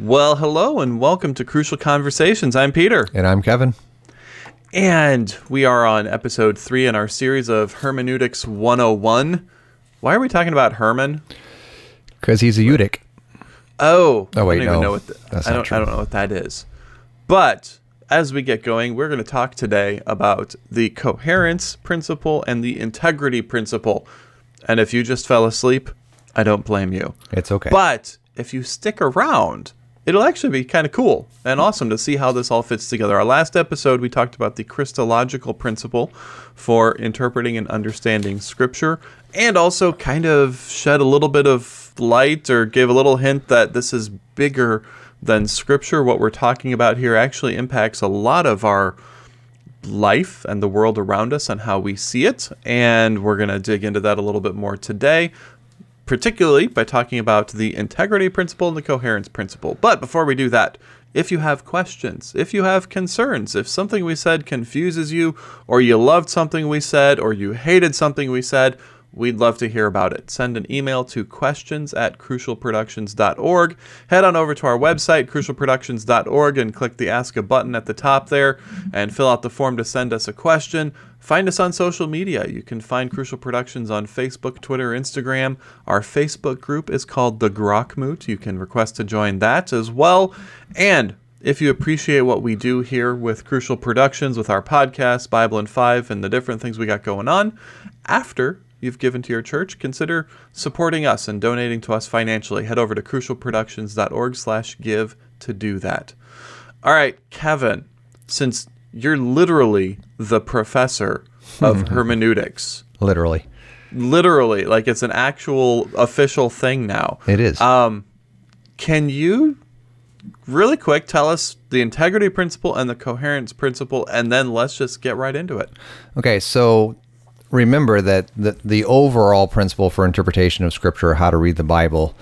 Well, hello and welcome to Crucial Conversations. I'm Peter. And I'm Kevin. And we are on episode three in our series of Hermeneutics 101. Why are we talking about Herman? Because he's a eunuch. Oh, Oh, wait, I don't even no. know what the- That's I not don't, true. I don't know what that is. But as we get going, we're going to talk today about the coherence principle and the integrity principle. And if you just fell asleep, I don't blame you. It's okay. But if you stick around, it'll actually be kind of cool and awesome to see how this all fits together. Our last episode, we talked about the Christological principle for interpreting and understanding Scripture, and also kind of shed a little bit of light or gave a little hint that this is bigger than Scripture. What we're talking about here actually impacts a lot of our life and the world around us and how we see it. And we're going to dig into that a little bit more today, particularly by talking about the integrity principle and the coherence principle. But before we do that, if you have questions, if you have concerns, if something we said confuses you, or you loved something we said, or you hated something we said, we'd love to hear about it. Send an email to questions at crucialproductions.org. Head on over to our website, crucialproductions.org, and click the Ask a button at the top there and fill out the form to send us a question. Find us on social media. You can find Crucial Productions on Facebook, Twitter, Instagram. Our Facebook group is called The Grockmoot. You can request to join that as well. And if you appreciate what we do here with Crucial Productions, with our podcast, Bible in Five, and the different things we got going on, after you've given to your church, consider supporting us and donating to us financially. Head over to crucialproductions.org slash give to do that. All right, Kevin, since you're literally the professor of hermeneutics, Literally. literally, like it's an actual official thing now. It is. Um, can you really quick tell us the integrity principle and the coherence principle, and then let's just get right into it. okay, so remember that the, the overall principle for interpretation of Scripture, how to read the Bible,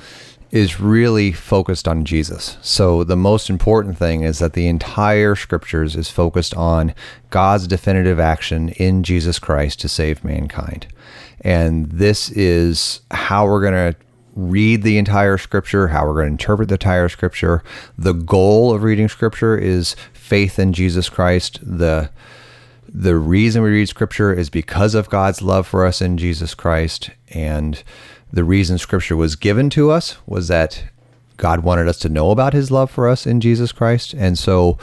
is really focused on Jesus. So the most important thing is that the entire Scriptures is focused on God's definitive action in Jesus Christ to save mankind. And this is how we're going to read the entire scripture, how we're going to interpret the entire scripture. The goal of reading scripture is faith in Jesus Christ. The the reason we read scripture is because of God's love for us in Jesus Christ and the reason scripture was given to us was that God wanted us to know about his love for us in Jesus Christ. And so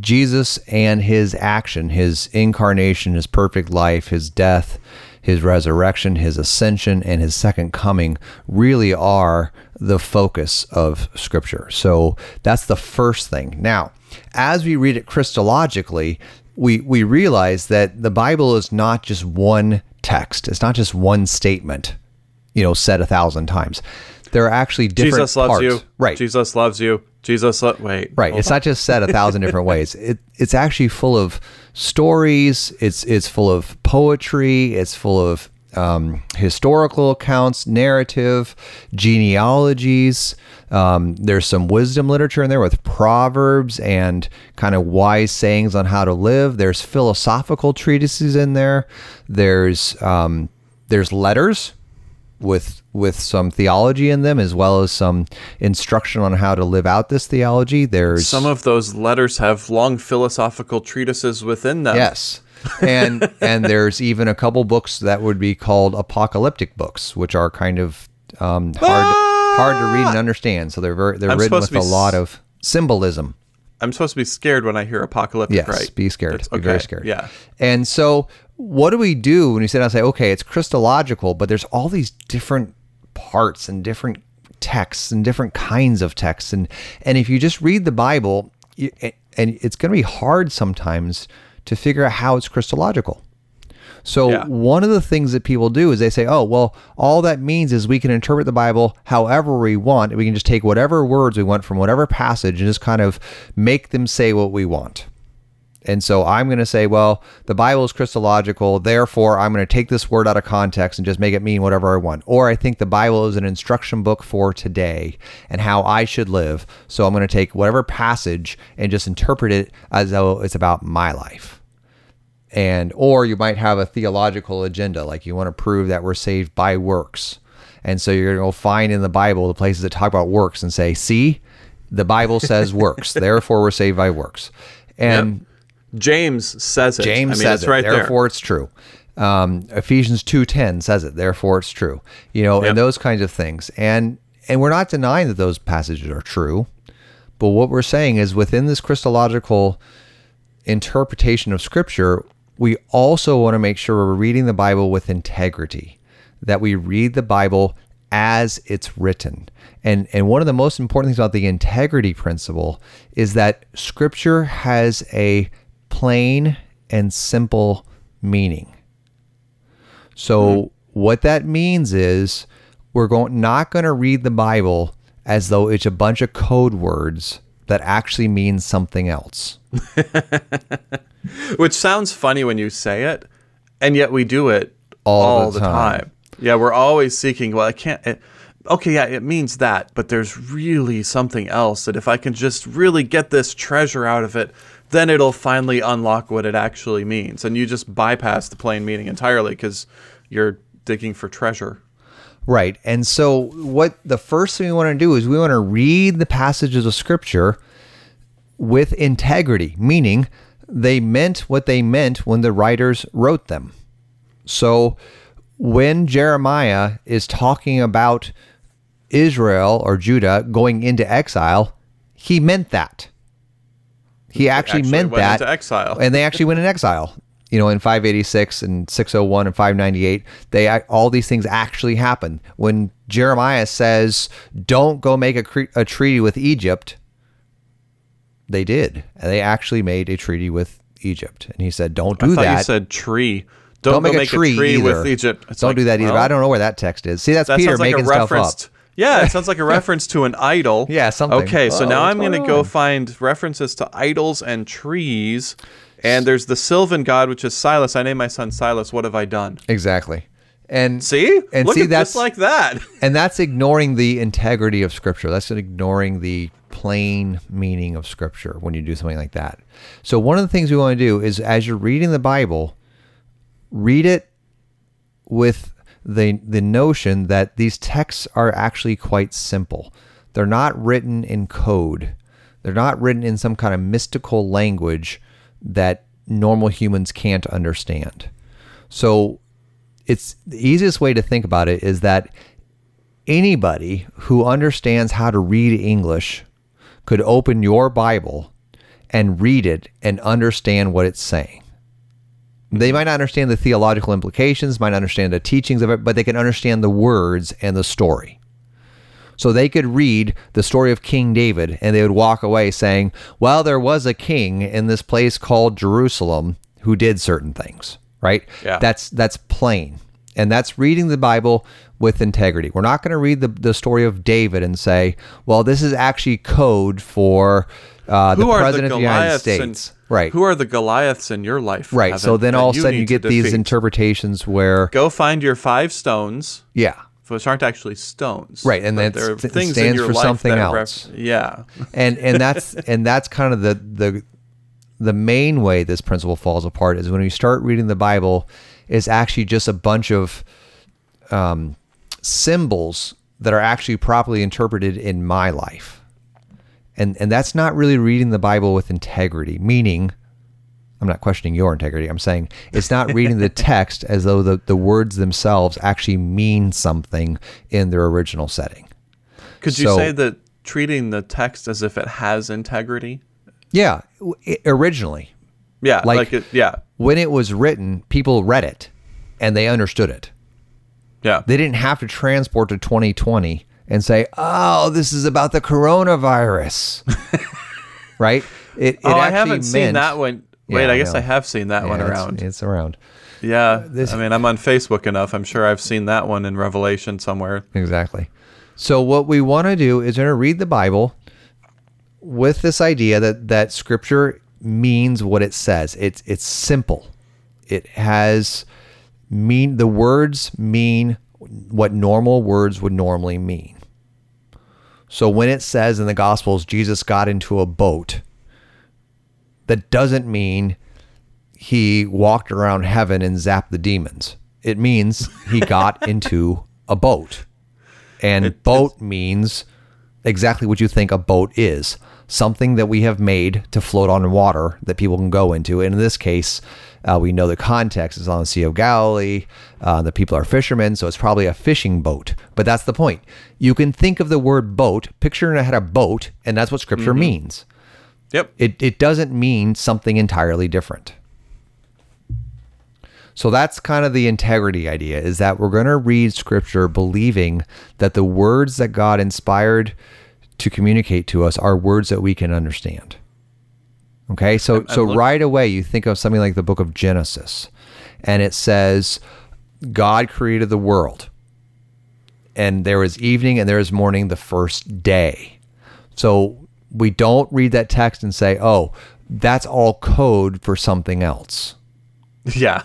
Jesus and his action, his incarnation, his perfect life, his death, his resurrection, his ascension, and his second coming really are the focus of Scripture. So that's the first thing. Now, as we read it Christologically, we, we realize that the Bible is not just one text, it's not just one statement, you know, said a thousand times. There are actually different Jesus loves parts. you. Right. Jesus loves you. Jesus, lo- wait. Right. It's not just said a thousand different ways. It it's actually full of stories. It's it's full of poetry. It's full of um, historical accounts, narrative, genealogies. Um, there's some wisdom literature in there with proverbs and kind of wise sayings on how to live. There's philosophical treatises in there. There's um, there's letters with with some theology in them as well as some instruction on how to live out this theology. There's Some of those letters have long philosophical treatises within them. yes. And and there's even a couple books that would be called apocalyptic books, which are kind of um, hard hard to read and understand. So they're very they're I'm written with a lot of symbolism. I'm supposed to be scared when I hear apocalyptic, Yes, right? be scared. That's- Be very scared. Yeah. And so, what do we do when we sit down and say, okay, it's Christological, but there's all these different parts and different texts and different kinds of texts, and and if you just read the Bible, you, and it's going to be hard sometimes to figure out how it's Christological. So Yeah. one of the things that people do is they say, "Oh, well, all that means is we can interpret the Bible however we want. We can just take whatever words we want from whatever passage and just kind of make them say what we want." And so I'm going to say, well, the Bible is Christological, therefore I'm going to take this word out of context and just make it mean whatever I want. Or I think the Bible is an instruction book for today and how I should live. So I'm going to take whatever passage and just interpret it as though it's about my life and or you might have a theological agenda like you want to prove that we're saved by works and so you're going to go find in the bible the places that talk about works and say see The Bible says works, therefore we're saved by works. And James says it. James I mean, says it's it, right therefore it's true. Um, Ephesians two ten says it, therefore it's true. You know, Yep. and those kinds of things. And and we're not denying that those passages are true, but what we're saying is within this Christological interpretation of Scripture, we also want to make sure we're reading the Bible with integrity, that we read the Bible as it's written. And, and one of the most important things about the integrity principle is that Scripture has a plain and simple meaning. So hmm. what that means is we're going not going to read the Bible as though it's a bunch of code words that actually means something else. Which sounds funny when you say it, and yet we do it All all, the the, time. time. Yeah, we're always seeking. Well, I can't. It, okay, yeah, it means that, but there's really something else that if I can just really get this treasure out of it, then it'll finally unlock what it actually means. And you just bypass the plain meaning entirely because you're digging for treasure. Right. And so what the first thing we want to do is we want to read the passages of scripture with integrity, meaning they meant what they meant when the writers wrote them. So when Jeremiah is talking about Israel or Judah going into exile, he meant that. He actually, Actually meant went that. exile. And they actually went in exile. You know, in 586 and 601 and 598, they all these things actually happened. When Jeremiah says, "Don't go make a, cre- a treaty with Egypt," they did. And they actually made a treaty with Egypt. And he said, "Don't do I that. you said tree. Don't, Don't go make, a tree, either. with Egypt. It's Don't like, do that either. well, I don't know where that text is. See, that's That Peter sounds like making a stuff reference. up. Yeah, it sounds like a reference to an idol. Yeah, something. Okay, so Oh, now I'm going to go find references to idols and trees. And there's the Sylvan god, which is Silas. I named my son Silas. What have I done? Exactly. And See? And Look see, at that's just like that. and that's ignoring the integrity of scripture that's ignoring the plain meaning of scripture when you do something like that so one of the things we want to do is as you're reading the bible read it with the the notion that these texts are actually quite simple they're not written in code they're not written in some kind of mystical language that normal humans can't understand so it's the easiest way to think about it is that anybody who understands how to read English could open your Bible and read it and understand what it's saying. They might not understand the theological implications, might not understand the teachings of it, but they can understand the words and the story. So they could read the story of King David and they would walk away saying, Well, there was a king in this place called Jerusalem who did certain things, right? Yeah. That's that's plain. And that's reading the Bible with integrity. We're not going to read the, the story of David and say, well, this is actually code for uh, the are the president of the United States. And, right. Who are the Goliaths in your life? right. Evan, So then all of a sudden you need get these interpretations where, Go find your five stones, yeah. Which aren't actually stones. Right, and but that's- there are it things in stands your for something that else. yeah. and and that's and that's kind of the the the main way this principle falls apart is when you start reading the Bible, it's actually just a bunch of um, symbols that are actually properly interpreted in my life, and and that's not really reading the Bible with integrity. Meaning, I'm not questioning your integrity. I'm saying it's not reading the text as though the, the words themselves actually mean something in their original setting. Could you say that treating the text as if it has integrity? Yeah, w- i- originally, Yeah, Like- like, it, yeah, when it was written, people read it and they understood it. yeah. They didn't have to transport to 2020 and say, "Oh, this is about the coronavirus." right? It, it oh, I haven't seen that one. Wait, Yeah, I guess. I have seen that Yeah, one it's- around. It's, around. yeah, uh, this- I mean, I'm on Facebook enough. I'm sure I've seen that one in Revelation somewhere. Exactly. So what we want to do is we're going to read the Bible with this idea that that scripture means what it says. It's it's simple. It has mean the words mean what normal words would normally mean. So when it says in the gospels Jesus got into a boat, that doesn't mean he walked around heaven and zapped the demons. It means he got into a boat. And boat means exactly what you think a boat is something that we have made to float on water that people can go into. And in this case, uh, we know the context is on the Sea of Galilee. Uh, the people are fishermen, so it's probably a fishing boat. But that's the point. You can think of the word boat, picture your head a boat, and that's what scripture means. Yep. It, it doesn't mean something entirely different. So that's kind of the integrity idea is that we're going to read scripture believing that the words that God inspired to communicate to us are words that we can understand. Okay? So so look- right away you think of something like the book of Genesis and it says God created the world. And there was evening and there was morning the first day. So we don't read that text and say, "Oh, that's all code for something else." Yeah.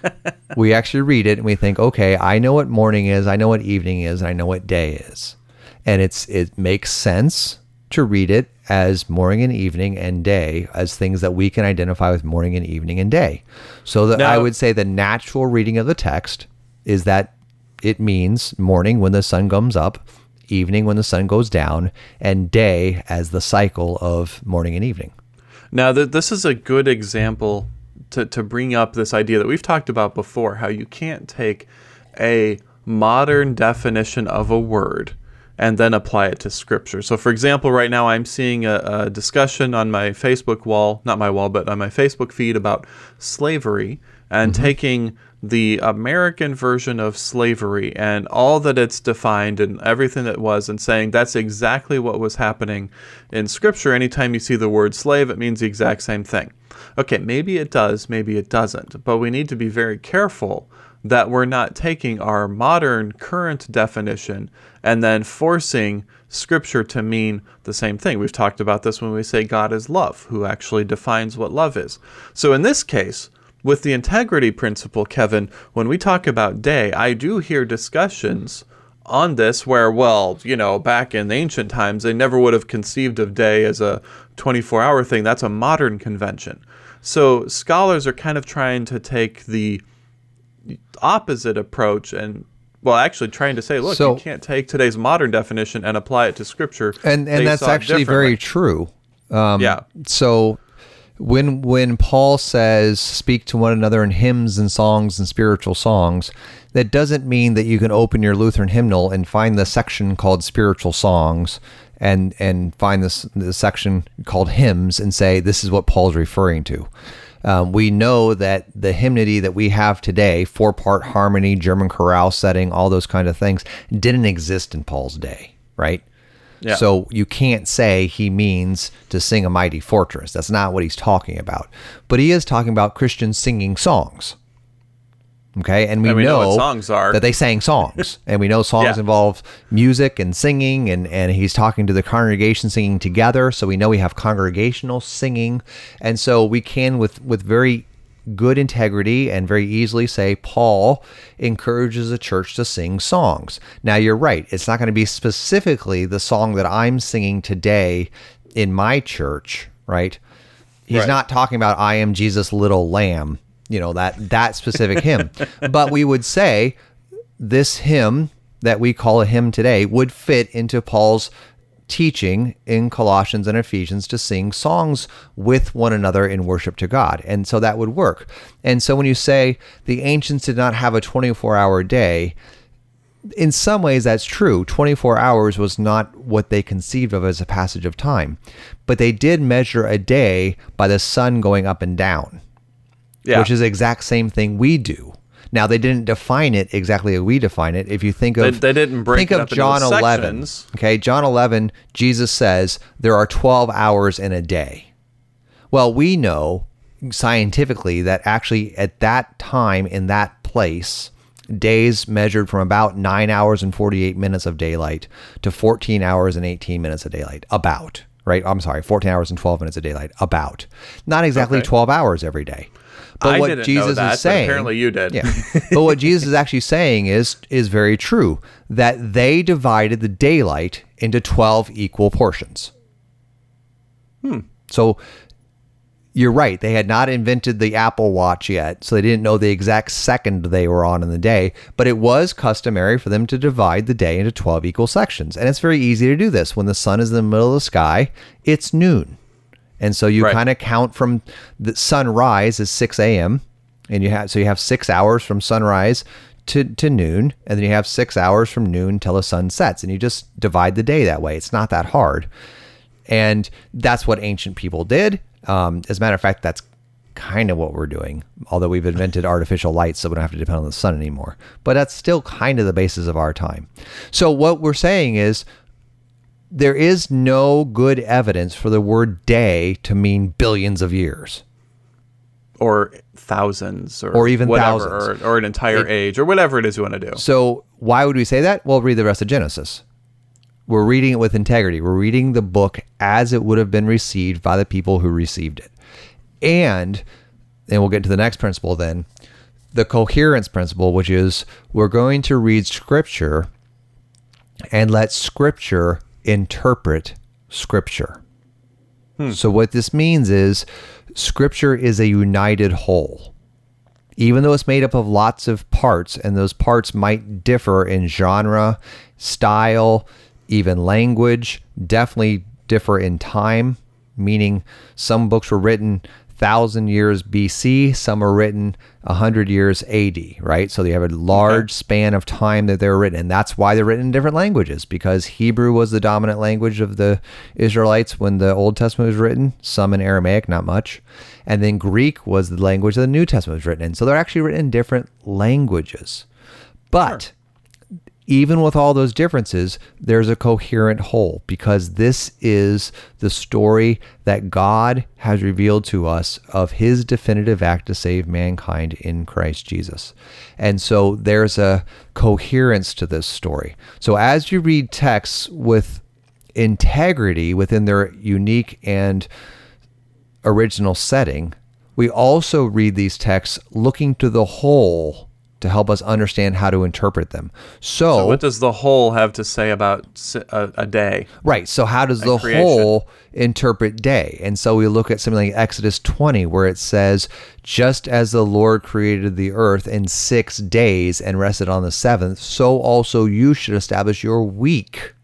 we actually read it and we think, okay, I know what morning is, I know what evening is, and I know what day is. And it's it makes sense to read it as morning and evening and day as things that we can identify with morning and evening and day. So that I would say the natural reading of the text is that it means morning when the sun comes up, evening when the sun goes down, and day as the cycle of morning and evening. Now, th- this is a good example to, to bring up this idea that we've talked about before how you can't take a modern definition of a word and then apply it to scripture. So, for example, right now I'm seeing a, a discussion on my Facebook wall, not my wall, but on my Facebook feed about slavery and mm-hmm. taking the American version of slavery and all that it's defined and everything that was and saying that's exactly what was happening in scripture. Anytime you see the word slave, it means the exact same thing. Okay, maybe it does, maybe it doesn't, but we need to be very careful that we're not taking our modern current definition and then forcing scripture to mean the same thing. We've talked about this when we say God is love, who actually defines what love is. So in this case, with the integrity principle, Kevin, when we talk about day, I do hear discussions on this where, well, you know, back in ancient times, they never would have conceived of day as a 24 hour thing. That's a modern convention. So scholars are kind of trying to take the opposite approach and well actually trying to say look So- you can't take today's modern definition and apply it to scripture And and They that's actually very true. Um, yeah So when when Paul says speak to one another in hymns and songs and spiritual songs, that doesn't mean that you can open your Lutheran hymnal and find the section called spiritual songs and and find this the section called hymns and say this is what Paul's referring to. Um, we know that the hymnody that we have today, four part harmony, German chorale setting, all those kind of things, didn't exist in Paul's day, right? Yeah. So you can't say he means to sing a mighty fortress. That's not what he's talking about. But he is talking about Christians singing songs. Okay, and we, And we know know, what songs are. that they sang songs, and we know songs Yeah. involve music and singing, and and he's talking to the congregation singing together. So we know we have congregational singing, and so we can with with very good integrity and very easily say Paul encourages the church to sing songs. Now you're right; it's not going to be specifically the song that I'm singing today in my church, right? He's Right. not talking about I am Jesus little lamb, you know, that that specific hymn. But we would say this hymn that we call a hymn today would fit into Paul's teaching in Colossians and Ephesians to sing songs with one another in worship to God. And so that would work. And so when you say the ancients did not have a 24-hour day, in some ways that's true 24 hours was not what they conceived of as a passage of time but they did measure a day by the sun going up and down yeah which is the exact same thing we do now they didn't define it exactly as we define it if you think of they didn't break think of john 11 sections. okay john 11 jesus says there are 12 hours in a day well, we know scientifically that actually at that time in that place, days measured from about nine hours and 48 minutes of daylight to 14 hours and 18 minutes of daylight. About, right? I'm sorry, 14 hours and 12 minutes of daylight. About. Not exactly Okay. 12 hours every day. But I what Jesus that, is saying, apparently you did. yeah. but what Jesus is actually saying is is very true that they divided the daylight into 12 equal portions. Hmm. So you're right. They had not invented the Apple Watch yet, so they didn't know the exact second they were on in the day. But it was customary for them to divide the day into 12 equal sections. And it's very easy to do this. When the sun is in the middle of the sky, it's noon. And so you Right. kind of count from the sunrise is 6 a.m. And you have so you have six hours from sunrise to, to noon, and then you have six hours from noon till the sun sets, and you just divide the day that way. It's not that hard. And that's what ancient people did. Um, as a matter of fact, that's kind of what we're doing, although we've invented artificial lights so we don't have to depend on the sun anymore. But that's still kind of the basis of our time. So, what we're saying is there is no good evidence for the word day to mean billions of years. or thousands or, Or even whatever, thousands. Or, or an entire age or whatever it is you want to do. So, why would we say that? Well, read the rest of Genesis. We're reading it with integrity. We're reading the book as it would have been received by the people who received it. And, and we'll get to the next principle then the coherence principle, which is we're going to read scripture and let scripture interpret scripture. Hmm. So, what this means is scripture is a united whole even though it's made up of lots of parts and those parts might differ in genre, style, even language, definitely differ in time, meaning some books were written 1000 years BC, some are written 100 years AD, right? So you have a large span of time that they were written and that's why they're written in different languages because Hebrew was the dominant language of the Israelites when the Old Testament was written, some in Aramaic, not much. And then Greek was the language that the New Testament was written in. So they're actually written in different languages. But even with all those differences, there's a coherent whole because this is the story that God has revealed to us of his definitive act to save mankind in Christ Jesus. And so there's a coherence to this story. So as you read texts with integrity within their unique and original setting, we also read these texts looking to the whole to help us understand how to interpret them. So, So what does the whole have to say about a day? right, so how does the creation. whole interpret day? And so we look at something like Exodus 20 where it says, "Just as the Lord created the earth in 6 days and rested on the 7th, so also you should establish your week."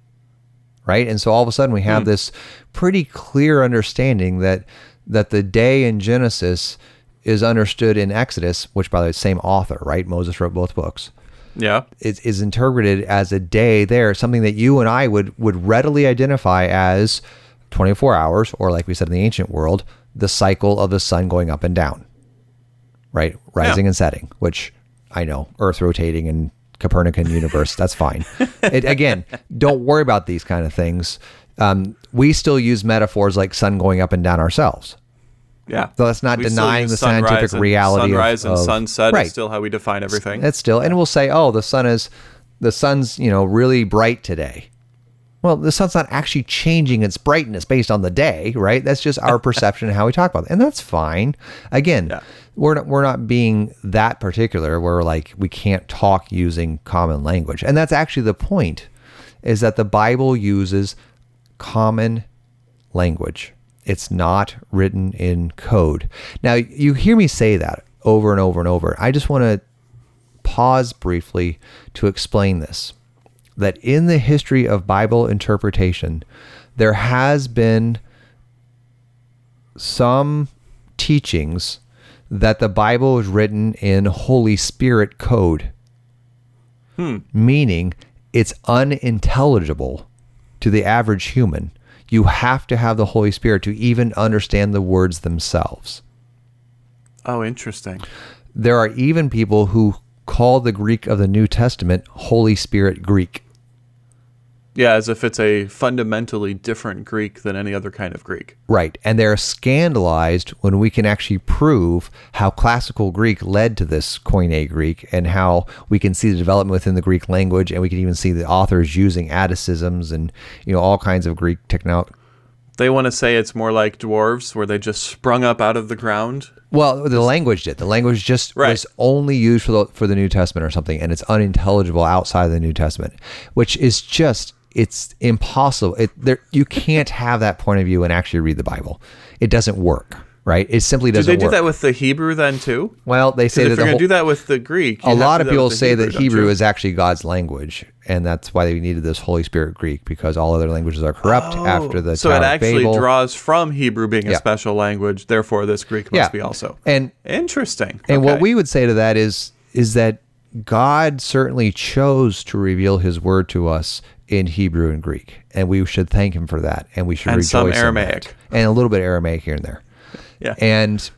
right? And so all of a sudden we have hmm. this pretty clear understanding that that the day in Genesis is understood in Exodus, which by the way, same author, right? Moses wrote both books. Yeah. Is, is interpreted as a day there, something that you and I would would readily identify as 24 hours, or like we said in the ancient world, the cycle of the sun going up and down, right? Rising Yeah. and setting, which I know, Earth rotating and Copernican universe, that's fine. It, again, don't worry about these kind of things. Um, we still use metaphors like sun going up and down ourselves. Yeah. So that's not We denying the scientific and- reality of- Sunrise and of- sunset right. is still how we define everything. That's still, and we'll say, oh, the sun is, the sun's, you know, really bright today. Well, the sun's not actually changing its brightness based on the day, right? That's just our perception and how we talk about it, and that's fine. Again, Yeah. we're not we're not being that particular. We're like we can't talk using common language, and that's actually the point. Is that the Bible uses common language. It's not written in code. Now, you hear me say that over and over and over. I just want to pause briefly to explain this. That in the history of Bible interpretation, there has been some teachings that the Bible is written in Holy Spirit code, hmm. meaning it's unintelligible to the average human. You have to have the Holy Spirit to even understand the words themselves. oh, interesting. There are even people who call the Greek of the New Testament Holy Spirit Greek. Yeah, as if it's a fundamentally different Greek than any other kind of Greek. Right. And they're scandalized when we can actually prove how classical Greek led to this Koine Greek and how we can see the development within the Greek language and we can even see the authors using Atticisms and you know all kinds of Greek technology. They want to say it's more like dwarves, where they just sprung up out of the ground. Well, the language did. The language just Right. was only used for the for the New Testament or something, and it's unintelligible outside of the New Testament, which is just it's impossible. It there you can't have that point of view and actually read the Bible. It doesn't work. right? It simply doesn't work. Do they do work. that with the Hebrew then too? well, they say If that you're going to do that with the Greek, a lot of people say that Hebrew is actually God's language, and that's why they needed this Holy Spirit Greek because all other languages are corrupt oh, after the Oh, so it actually Babel. draws from Hebrew being a special language. Therefore, this Greek must Yeah. be also and interesting. And what we would say to that is is that God certainly chose to reveal His word to us in Hebrew and Greek, and we should thank Him for that, and we should And rejoice some in that. Aramaic. and a little bit of Aramaic here and there, yeah, and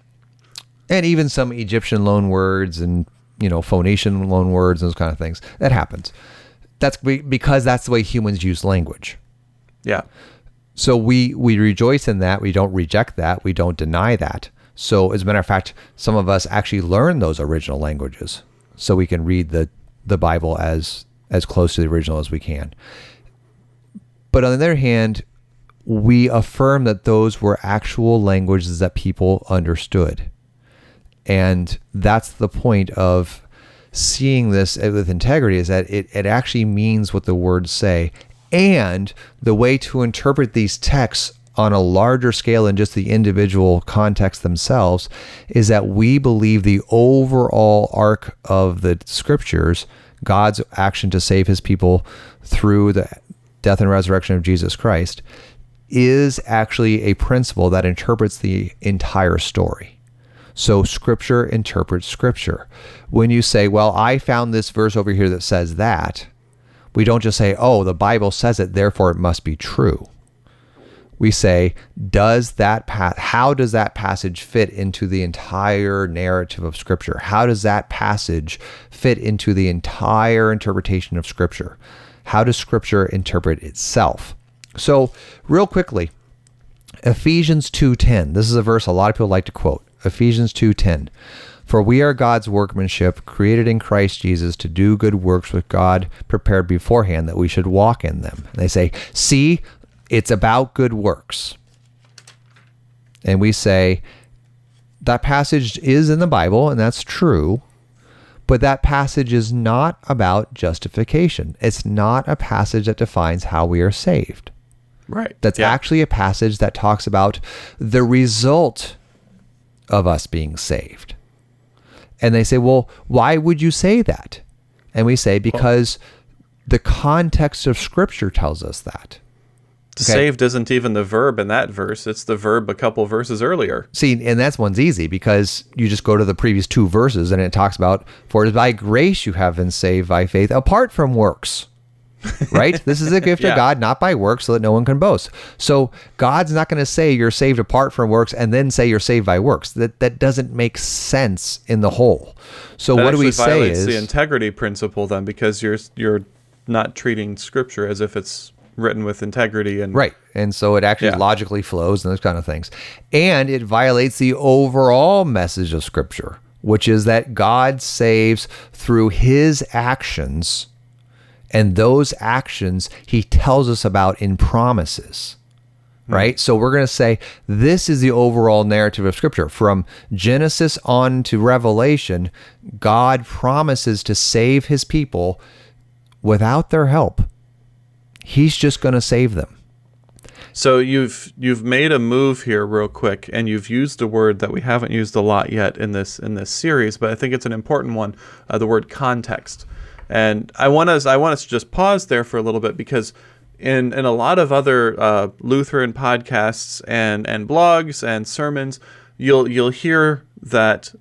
and even some Egyptian loan words and you know Phoenician loan words and those kind of things. That happens. That's because that's the way humans use language. yeah, So we we rejoice in that. We don't reject that. We don't deny that. So as a matter of fact, some of us actually learn those original languages so we can read the the Bible as as close to the original as we can. But on the other hand, we affirm that those were actual languages that people understood. And that's the point of seeing this with integrity is that it, it actually means what the words say. And the way to interpret these texts on a larger scale than just the individual context themselves is that we believe the overall arc of the scriptures, God's action to save his people through the death and resurrection of Jesus Christ, is actually a principle that interprets the entire story. So scripture interprets scripture. When you say, well, I found this verse over here that says that, we don't just say, oh, the Bible says it, therefore it must be true. We say, does that pa- how does that passage fit into the entire narrative of scripture? How does that passage fit into the entire interpretation of scripture? How does scripture interpret itself? So, real quickly, Ephesians 2:10. This is a verse a lot of people like to quote. Ephesians 2:10. For we are God's workmanship, created in Christ Jesus to do good works with God prepared beforehand that we should walk in them. And they say, "See, it's about good works." And we say that passage is in the Bible and that's true, but that passage is not about justification. It's not a passage that defines how we are saved. right. That's yeah. actually a passage that talks about the result of us being saved. And they say, well, why would you say that? And we say, because the context of Scripture tells us that. Okay. saved isn't even the verb in that verse; it's the verb a couple verses earlier. See, and that's one's easy because you just go to the previous two verses and it talks about, for it is by grace you have been saved by faith apart from works. right? This is a gift Yeah. of God, not by works, so that no one can boast. So God's not going to say you're saved apart from works and then say you're saved by works. That that doesn't make sense in the whole. So That what do we say is the integrity principle then, because you're you're not treating Scripture as if it's written with integrity and Right. And so it actually Yeah. logically flows and those kind of things. And it violates the overall message of Scripture, which is that God saves through his actions. And those actions he tells us about in promises. Hmm. Right? So we're going to say this is the overall narrative of Scripture. From Genesis on to Revelation, God promises to save his people without their help. He's just going to save them. So you've you've made a move here real quick, and you've used a word that we haven't used a lot yet in this in this series, but I think it's an important one. Uh, the word context, and I want us I want us to just pause there for a little bit because in in a lot of other uh, Lutheran podcasts and and blogs and sermons, you'll you'll hear that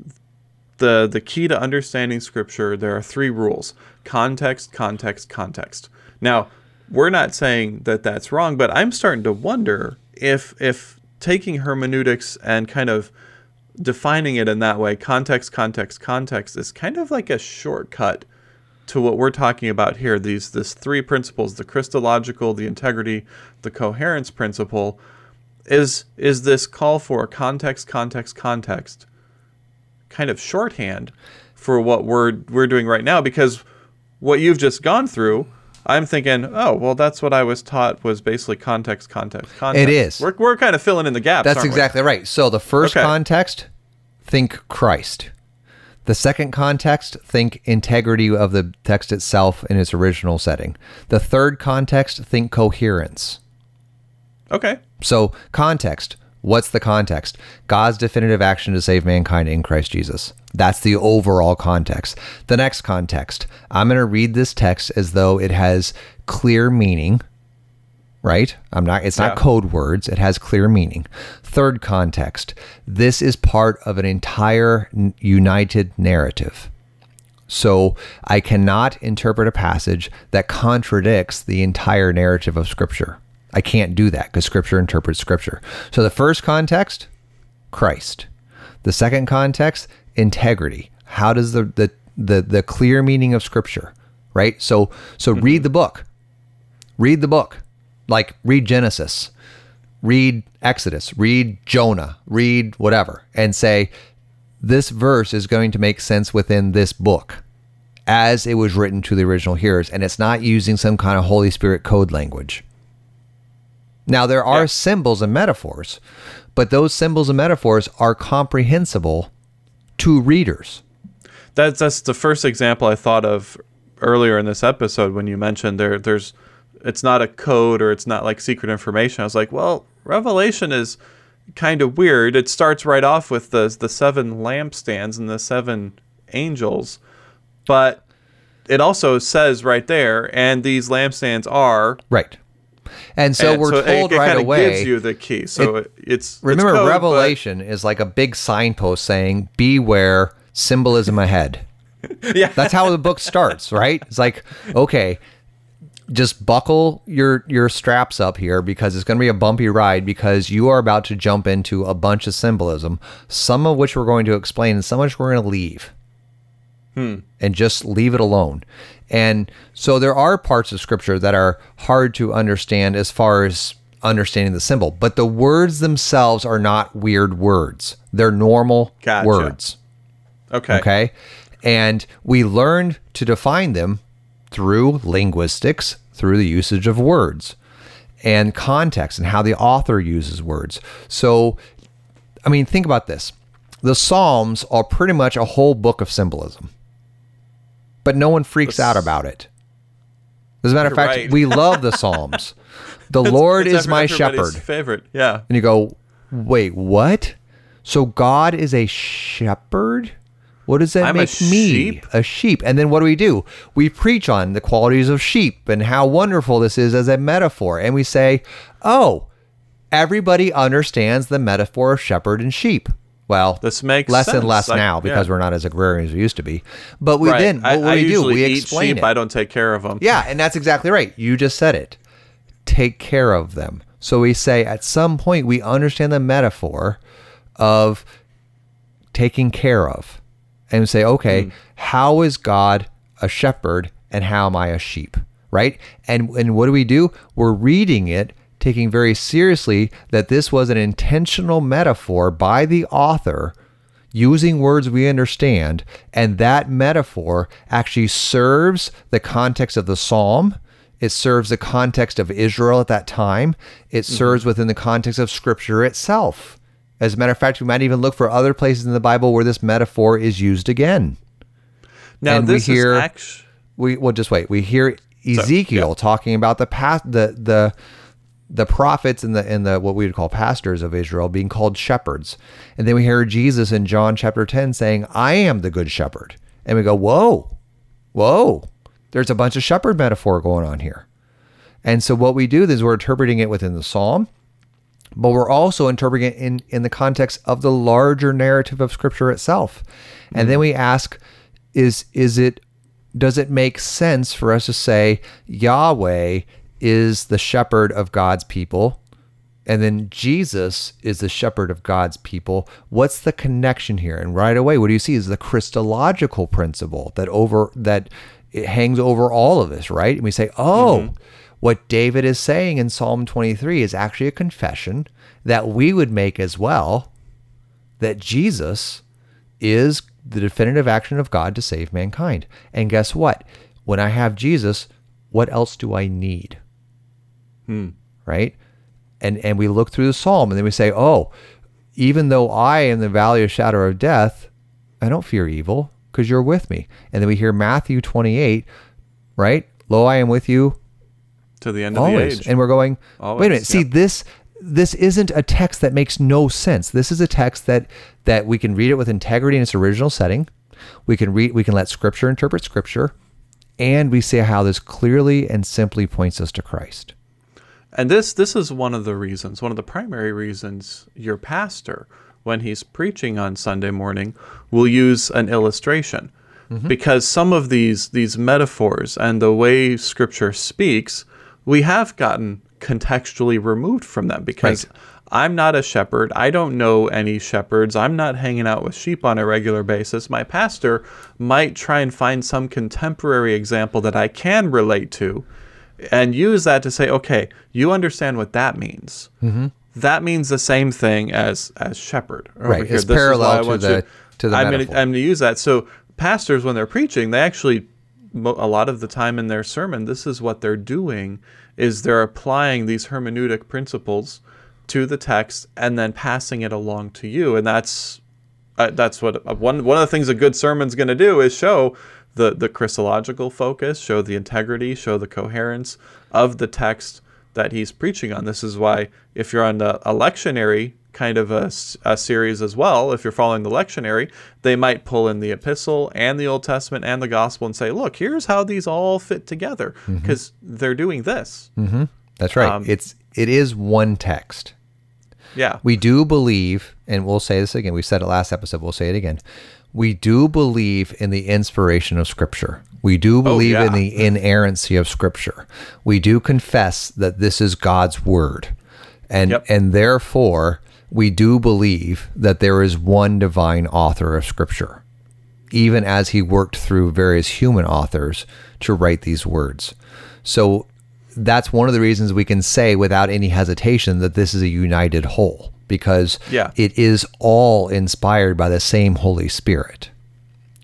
the the key to understanding scripture there are three rules context context context now we're not saying that that's wrong but i'm starting to wonder if if taking hermeneutics and kind of defining it in that way context context context is kind of like a shortcut to what we're talking about here. These this three principles the christological the integrity the coherence principle is is this call for context context context kind of shorthand for what we're we're doing right now. Because what you've just gone through I'm thinking, oh, well, that's what I was taught was basically context, context, context. It is. We're, we're kind of filling in the gaps. That's aren't we? exactly right. So the first Okay. context, think Christ. The second context, think integrity of the text itself in its original setting. The third context, think coherence. Okay. So context, What's the context? God's definitive action to save mankind in Christ Jesus. That's the overall context. The next context, I'm going to read this text as though it has clear meaning, right? I'm not it's not Yeah. code words, it has clear meaning. Third context, this is part of an entire united narrative. So I cannot interpret a passage that contradicts the entire narrative of Scripture. I can't do that because Scripture interprets Scripture. So the first context, Christ. The second context, integrity. How does the the the, the clear meaning of Scripture, right? So so mm-hmm. read the book. Read the book. Like read Genesis, read Exodus, read Jonah, read whatever, and say, this verse is going to make sense within this book as it was written to the original hearers, and it's not using some kind of Holy Spirit code language. Now, there are Yeah. symbols and metaphors, but those symbols and metaphors are comprehensible to readers. That's that's the first example I thought of earlier in this episode when you mentioned there there's it's not a code or it's not like secret information. I was like, well, Revelation is kind of weird. It starts right off with the the seven lampstands and the seven angels, but it also says right there, and these lampstands are. Right. And so and we're it- told it, right kinda away. gives you the key. So it, it's remember, it's code, but- Revelation is like a big signpost saying, Beware, symbolism ahead. yeah, That's how the book starts, right? It's like, okay, just buckle your your straps up here because it's going to be a bumpy ride because you are about to jump into a bunch of symbolism, some of which we're going to explain and some of which we're going to leave. And just leave it alone. And so there are parts of scripture that are hard to understand as far as understanding the symbol, but the words themselves are not weird words. They're normal Gotcha. words. okay. Okay. And we learned to define them through linguistics, through the usage of words and context and how the author uses words. So, I mean, think about this the Psalms are pretty much a whole book of symbolism, but no one freaks out about it. As a matter of fact, Right. we love the Psalms. The Lord It's is my everybody's shepherd. Favorite, yeah. And you go, wait, what? So God is a shepherd? What does that I'm a make me? sheep? A sheep. And then what do we do? We preach on the qualities of sheep and how wonderful this is as a metaphor. And we say, oh, everybody understands the metaphor of shepherd and sheep. Well, This makes less and less I- now because yeah. we're not as agrarian as we used to be. But we right. I, What I we do? We eat explain sheep. it. I don't take care of them. Yeah, and that's exactly right. You just said it. Take care of them. So we say at some point we understand the metaphor of taking care of. And we say, okay, mm. how is God a shepherd and how am I a sheep? Right? And and what do we do? We're reading it taking very seriously that this was an intentional metaphor by the author using words we understand, and that metaphor actually serves the context of the psalm. It serves the context of Israel at that time. It serves within the context of Scripture itself. As a matter of fact, we might even look for other places in the Bible where this metaphor is used again. Now And we hear- is We well, just wait. We hear Ezekiel talking about the path, the the the prophets and the and the what we would call pastors of Israel being called shepherds, and then we hear Jesus in John chapter ten saying, "I am the good shepherd," and we go, "Whoa, whoa!" There's a bunch of shepherd metaphor going on here, and so what we do is we're interpreting it within the psalm, but we're also interpreting it in in the context of the larger narrative of Scripture itself, and then we ask, is is it does it make sense for us to say Yahweh is the shepherd of God's people and then Jesus is the shepherd of God's people? What's the connection here? And right away what do you see is the Christological principle that over that it hangs over all of this, right? And we say, "Oh, mm-hmm. what David is saying in Psalm 23 is actually a confession that we would make as well that Jesus is the definitive action of God to save mankind. And guess what? When I have Jesus, what else do I need? Right? And and we look through the psalm and then we say, "Oh, even though I am the valley of shadow of death, I don't fear evil because you're with me." And then we hear Matthew 28, right? Lo, I am with you to the end of always. the age. And we're going, wait a Always, minute. See this this isn't a text that makes no sense. This is a text that that we can read it with integrity in its original setting. We can read we can let scripture interpret scripture and we see how this clearly and simply points us to Christ. And this this is one of the reasons, one of the primary reasons your pastor when he's preaching on Sunday morning will use an illustration. Mm-hmm. Because some of these these metaphors and the way scripture speaks, we have gotten contextually removed from them because right. I'm not a shepherd. I don't know any shepherds. I'm not hanging out with sheep on a regular basis. My pastor might try and find some contemporary example that I can relate to and use that to say, okay, you understand what that means. Mm-hmm. That means the same thing as as shepherd. Right. Here. It's this parallel to the, you, to the I'm going to use that. So pastors, when they're preaching, they actually a lot of the time in their sermon, this is what they're doing is they're applying these hermeneutic principles to the text and then passing it along to you and that's uh, that's what uh, one one of the things a good sermon's going to do is show the the christological focus show the integrity show the coherence of the text that he's preaching on this is why if you're on a, a lectionary kind of a, a, series as well if you're following the lectionary they might pull in the epistle and the old testament and the gospel and say look here's how these all fit together because mm-hmm. they're doing this mm-hmm. that's right um, it's it is one text yeah. We do believe, and we'll say this again, we said it last episode, we'll say it again. We do believe in the inspiration of Scripture. We do oh, believe oh, yeah. in the inerrancy of Scripture. We do confess that this is God's word. And yep. and therefore we do believe that there is one divine author of Scripture, even as he worked through various human authors to write these words. So that's one of the reasons we can say without any hesitation that this is a united whole because yeah. it is all inspired by the same Holy Spirit.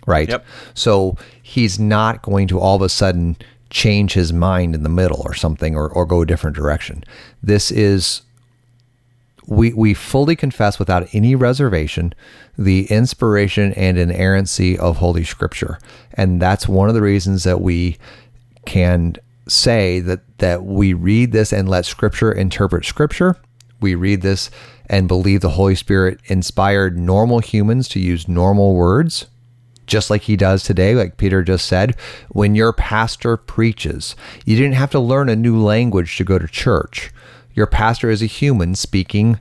Right? Yep. So he's not going to all of a sudden change his mind in the middle or something or, or go a different direction. This is we we fully confess without any reservation the inspiration and inerrancy of holy scripture and that's one of the reasons that we can say that that we read this and let scripture interpret scripture. We read this and believe the Holy Spirit inspired normal humans to use normal words just like he does today, like Peter just said. When your pastor preaches, you didn't have to learn a new language to go to church. Your pastor is a human speaking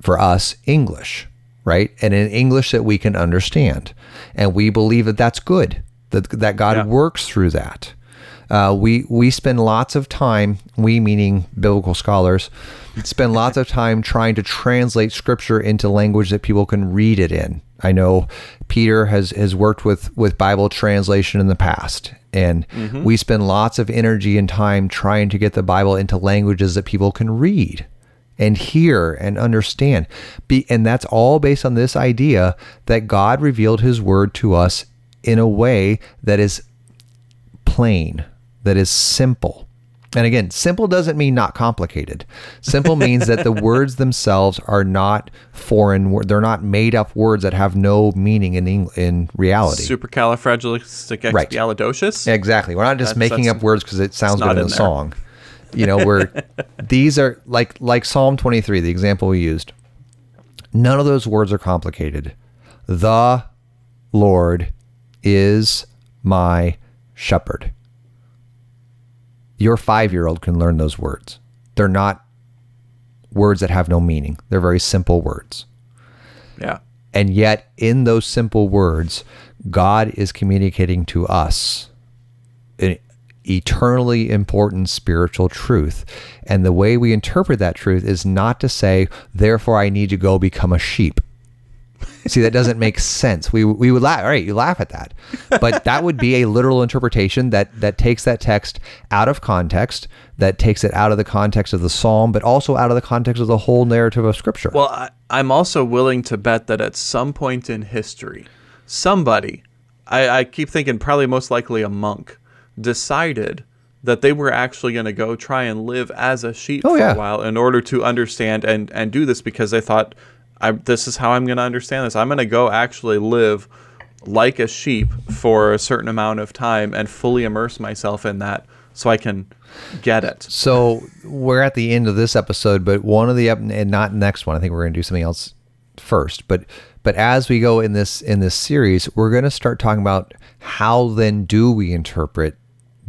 for us English, right? And in English that we can understand. And we believe that that's good, that, that God yeah. works through that. Uh, we we spend lots of time, we meaning biblical scholars, spend lots of time trying to translate scripture into language that people can read it in. I know Peter has has worked with with Bible translation in the past, and mm-hmm. we spend lots of energy and time trying to get the Bible into languages that people can read and hear and understand. Be, and that's all based on this idea that God revealed his word to us in a way that is plain, that is simple. And again, simple doesn't mean not complicated. Simple means that the words themselves are not foreign. Words. They're not made up words that have no meaning in in reality. Supercalifragilisticexpialidocious. Right. Exactly. We're not just that's, making that's, up words because it sounds good in a song. You know, we're these are like like Psalm 23, the example we used. None of those words are complicated. The Lord is my shepherd your five year old can learn those words. They're not words that have no meaning, they're very simple words. Yeah. And yet, in those simple words, God is communicating to us an eternally important spiritual truth. And the way we interpret that truth is not to say, therefore, I need to go become a sheep. See, that doesn't make sense. We we would laugh. All right, you laugh at that, but that would be a literal interpretation that that takes that text out of context, that takes it out of the context of the psalm, but also out of the context of the whole narrative of Scripture. Well, I, I'm also willing to bet that at some point in history, somebody, I, I keep thinking probably most likely a monk, decided that they were actually going to go try and live as a sheep oh, for yeah. a while in order to understand and and do this because they thought I, this is how I'm going to understand this. I'm going to go actually live like a sheep for a certain amount of time and fully immerse myself in that so I can get it. So we're at the end of this episode, but one of the and not next one. I think we're going to do something else first. But but as we go in this in this series, we're going to start talking about how then do we interpret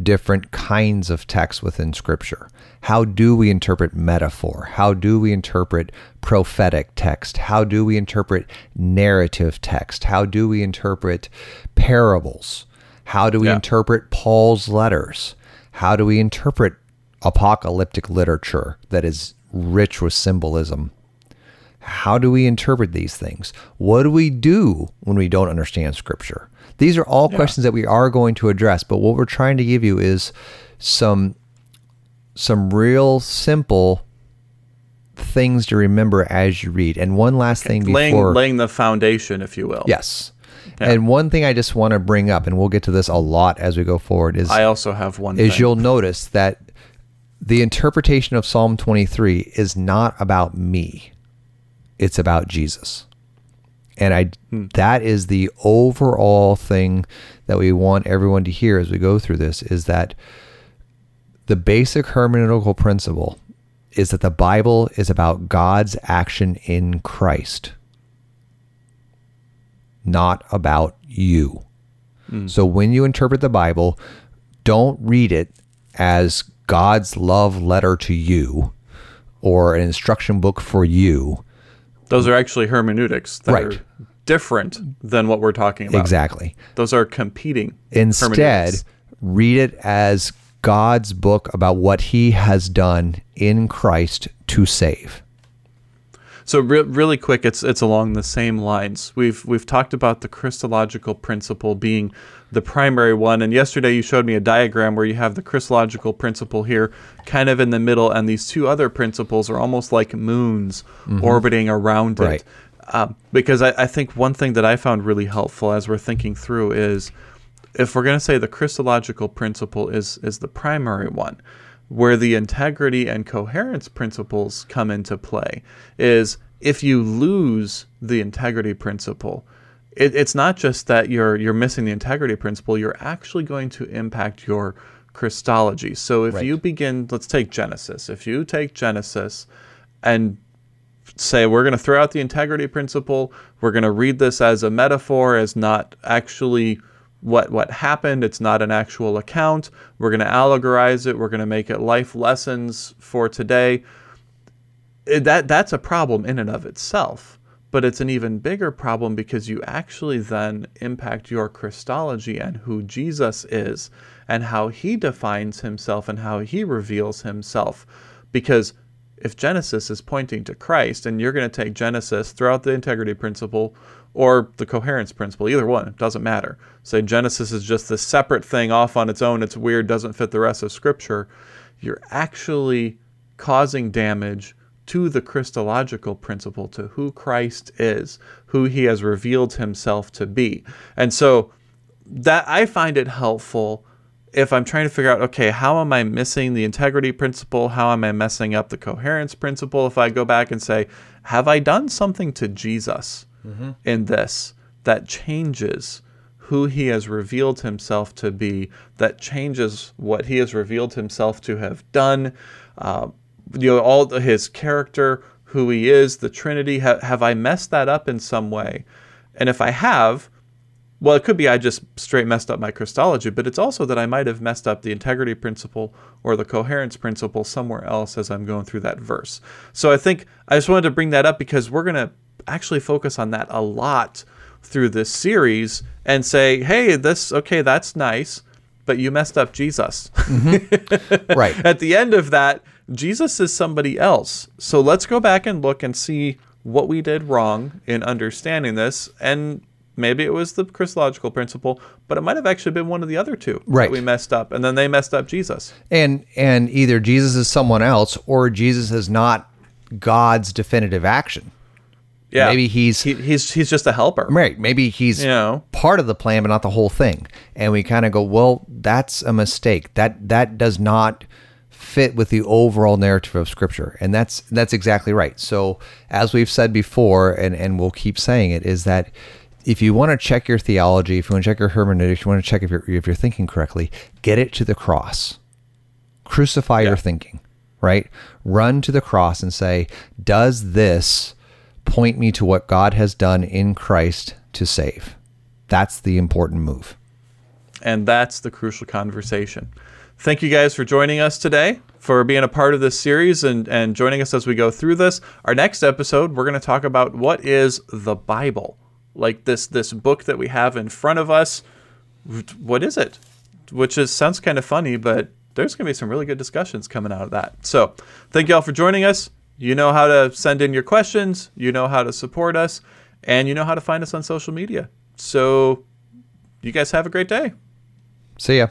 different kinds of text within Scripture. How do we interpret metaphor? How do we interpret prophetic text? How do we interpret narrative text? How do we interpret parables? How do we Yeah. interpret Paul's letters? How do we interpret apocalyptic literature that is rich with symbolism? How do we interpret these things? What do we do when we don't understand scripture? These are all questions that we are going to address, but what we're trying to give you is some some real simple things to remember as you read. And one last thing Laying before laying the foundation, if you will. Yes. And one thing I just want to bring up, and we'll get to this a lot as we go forward, is I also have one. is thing. you'll notice that the interpretation of Psalm 23 is not about me. It's about Jesus. And I hmm. that is the overall thing that we want everyone to hear as we go through this is that the basic hermeneutical principle is that the Bible is about God's action in Christ, not about you. Hmm. So when you interpret the Bible, don't read it as God's love letter to you or an instruction book for you. Those are actually hermeneutics that Right. are different than what we're talking about. Exactly. Those are competing. Instead, read it as God's book about what he has done in Christ to save. So re- really quick, it's it's along the same lines. We've we've talked about the Christological principle being the primary one, and yesterday you showed me a diagram where you have the Christological principle here, kind of in the middle, and these two other principles are almost like moons orbiting around it. Um, because I, I think one thing that I found really helpful as we're thinking through is if we're going to say the Christological principle is is the primary one, where the integrity and coherence principles come into play, is if you lose the integrity principle, it, it's not just that you're you're missing the integrity principle; you're actually going to impact your Christology. So if you begin, let's take Genesis. If you take Genesis and say we're going to throw out the integrity principle we're going to read this as a metaphor as not actually what what happened. It's not an actual account. We're going to allegorize it. We're going to make it life lessons for today. That that's a problem in and of itself but it's an even bigger problem because you actually then impact your Christology and who Jesus is and how he defines himself and how he reveals himself. Because if Genesis is pointing to Christ and you're going to take Genesis throughout the integrity principle or the coherence principle, either one, it doesn't matter. Say Genesis is just this separate thing off on its own, it's weird, doesn't fit the rest of Scripture, you're actually causing damage to the Christological principle, to who Christ is, who he has revealed himself to be. And so that I find it helpful if I'm trying to figure out, okay, how am I missing the integrity principle? How am I messing up the coherence principle? If I go back and say, have I done something to Jesus in this that changes who he has revealed himself to be, that changes what he has revealed himself to have done, uh, you know, all his character, who he is, the Trinity? Ha- have I messed that up in some way? And if I have, well, it could be I just straight messed up my Christology, but it's also that I might have messed up the integrity principle or the coherence principle somewhere else as I'm going through that verse. So I think I just wanted to bring that up because we're going to actually focus on that a lot through this series and say, hey, this, okay, that's nice, but you messed up Jesus. Mm-hmm. Right. At the end of that, Jesus is somebody else. So let's go back and look and see what we did wrong in understanding this. And maybe it was the Christological principle, but it might have actually been one of the other two Right. that we messed up. And then they messed up Jesus. and and either Jesus is someone else or Jesus is not God's definitive action. Yeah. Maybe he's- he, he's he's just a helper. Right. Maybe he's You know. part of the plan, but not the whole thing. And we kind of go, well, that's a mistake. That that does not fit with the overall narrative of Scripture, and that's that's exactly right. So, as we've said before, and and we'll keep saying it, is that if you want to check your theology, if you want to check your hermeneutics, if you want to check if you're if you're thinking correctly, get it to the cross. Crucify your thinking, right? Run to the cross and say, Does this point me to what God has done in Christ to save? That's the important move. And that's the crucial conversation. Thank you guys for joining us today, for being a part of this series and, and joining us as we go through this. Our next episode, we're going to talk about what is the Bible? Like this this book that we have in front of us. What is it? Which is sounds kind of funny, but there's going to be some really good discussions coming out of that. So, thank you all for joining us. You know how to send in your questions, you know how to support us, and you know how to find us on social media. So, you guys have a great day. See ya.